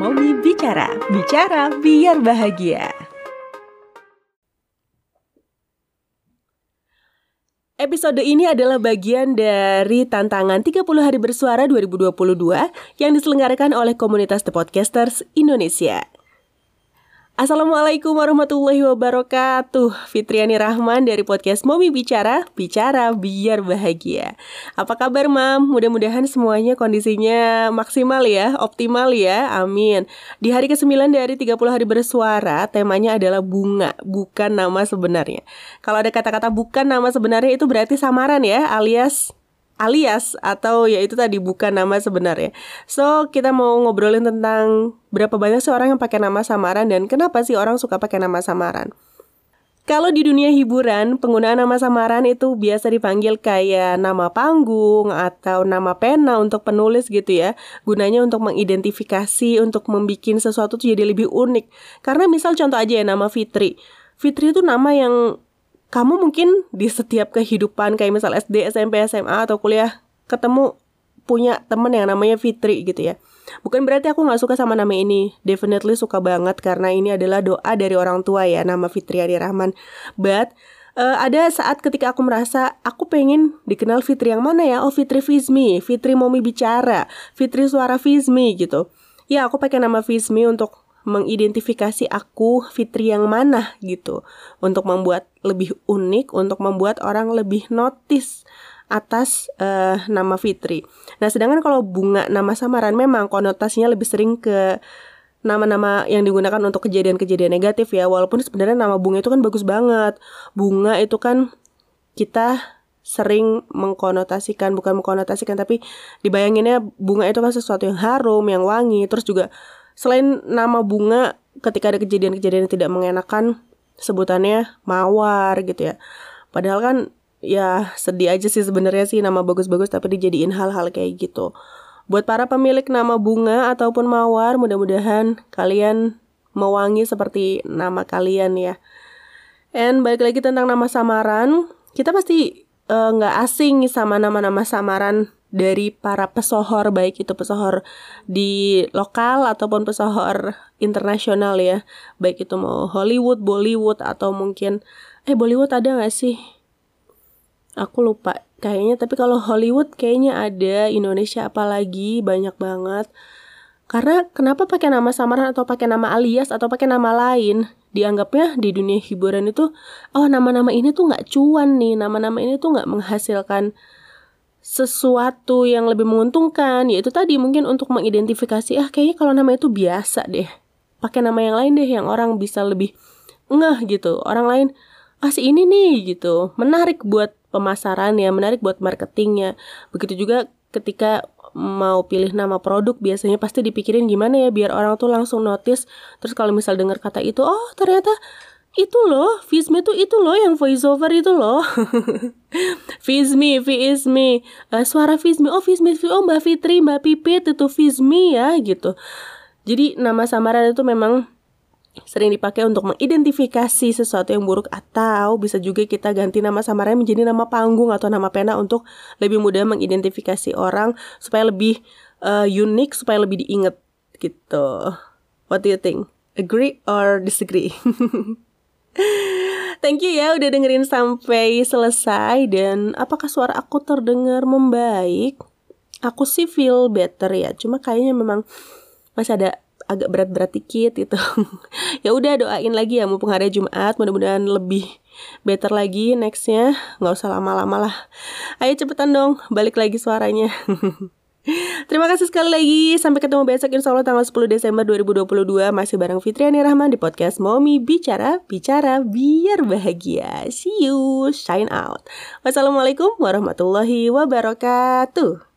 Momi Bicara, bicara biar bahagia. Episode ini adalah bagian dari tantangan 30 hari bersuara 2022 yang diselenggarakan oleh komunitas The Podcasters Indonesia. Assalamualaikum warahmatullahi wabarakatuh. Fitriani Rahman dari podcast Momi Bicara Bicara biar bahagia. Apa kabar mam? Mudah-mudahan semuanya kondisinya maksimal ya Optimal ya, amin. Di hari ke-9 dari 30 hari bersuara Temanya adalah bunga Bukan nama sebenarnya. Kalau ada kata-kata bukan nama sebenarnya Itu berarti samaran ya Alias alias atau ya itu tadi bukan nama sebenarnya. So, kita mau ngobrolin tentang berapa banyak sih orang yang pakai nama samaran dan kenapa sih orang suka pakai nama samaran. Kalau di dunia hiburan, penggunaan nama samaran itu biasa dipanggil kayak nama panggung atau nama pena untuk penulis gitu ya. Gunanya untuk mengidentifikasi, untuk membuat sesuatu jadi lebih unik. Karena misal contoh aja ya nama Fitri. Fitri itu nama yang kamu mungkin di setiap kehidupan kayak misal SD, SMP, SMA atau kuliah ketemu punya temen yang namanya Fitri gitu ya. Bukan berarti aku nggak suka sama nama ini. Definitely suka banget karena ini adalah doa dari orang tua ya nama Fitri Adi Rahman. But uh, ada saat ketika aku merasa aku pengen dikenal Fitri yang mana ya? Oh Fitri Fizmi, Fitri Momi Bicara, Fitri Suara Fizmi gitu. Ya aku pakai nama Fizmi untuk mengidentifikasi aku Fitri yang mana gitu untuk membuat lebih unik untuk membuat orang lebih notice atas uh, nama Fitri. Nah, sedangkan kalau bunga nama samaran memang konotasinya lebih sering ke nama-nama yang digunakan untuk kejadian-kejadian negatif ya. Walaupun sebenarnya nama bunga itu kan bagus banget. Bunga itu kan kita sering mengkonotasikan bukan mengkonotasikan tapi dibayanginnya bunga itu kan sesuatu yang harum, yang wangi, terus juga Selain nama bunga, ketika ada kejadian-kejadian yang tidak mengenakan, sebutannya mawar gitu ya. Padahal kan ya sedih aja sih sebenarnya sih nama bagus-bagus tapi dijadiin hal-hal kayak gitu. Buat para pemilik nama bunga ataupun mawar, mudah-mudahan kalian mewangi seperti nama kalian ya. And balik lagi tentang nama samaran, kita pasti eh, nggak uh, asing sama nama-nama samaran dari para pesohor baik itu pesohor di lokal ataupun pesohor internasional ya. Baik itu mau Hollywood, Bollywood atau mungkin eh Bollywood ada gak sih? Aku lupa kayaknya tapi kalau Hollywood kayaknya ada Indonesia apalagi banyak banget. Karena kenapa pakai nama samaran atau pakai nama alias atau pakai nama lain? Dianggapnya di dunia hiburan itu oh nama-nama ini tuh nggak cuan nih nama-nama ini tuh nggak menghasilkan sesuatu yang lebih menguntungkan yaitu tadi mungkin untuk mengidentifikasi ah kayaknya kalau nama itu biasa deh. Pakai nama yang lain deh yang orang bisa lebih ngeh gitu. Orang lain ah si ini nih gitu. Menarik buat pemasaran ya menarik buat marketingnya. Begitu juga ketika mau pilih nama produk biasanya pasti dipikirin gimana ya biar orang tuh langsung notice. Terus kalau misal dengar kata itu oh ternyata itu loh, Fizmi tuh itu loh yang voiceover itu loh. Fizmi, Fizmi, uh, suara Fizmi, oh Fizmi, oh Mbak Fitri, Mbak Pipit itu Fizmi ya gitu. Jadi nama samaran itu memang sering dipakai untuk mengidentifikasi sesuatu yang buruk atau bisa juga kita ganti nama samaran menjadi nama panggung atau nama pena untuk lebih mudah mengidentifikasi orang supaya lebih uh, unik supaya lebih diingat gitu. What do you think? Agree or disagree? Thank you ya udah dengerin sampai selesai dan apakah suara aku terdengar membaik? Aku sih feel better ya, cuma kayaknya memang masih ada agak berat-berat dikit gitu. ya udah doain lagi ya mumpung hari Jumat, mudah-mudahan lebih better lagi nextnya. Nggak usah lama-lama lah. Ayo cepetan dong, balik lagi suaranya. Terima kasih sekali lagi. Sampai ketemu besok insya Allah tanggal 10 Desember 2022 masih bareng Fitriani Rahman di podcast Momi Bicara, Bicara biar bahagia. See you, shine out. Wassalamualaikum warahmatullahi wabarakatuh.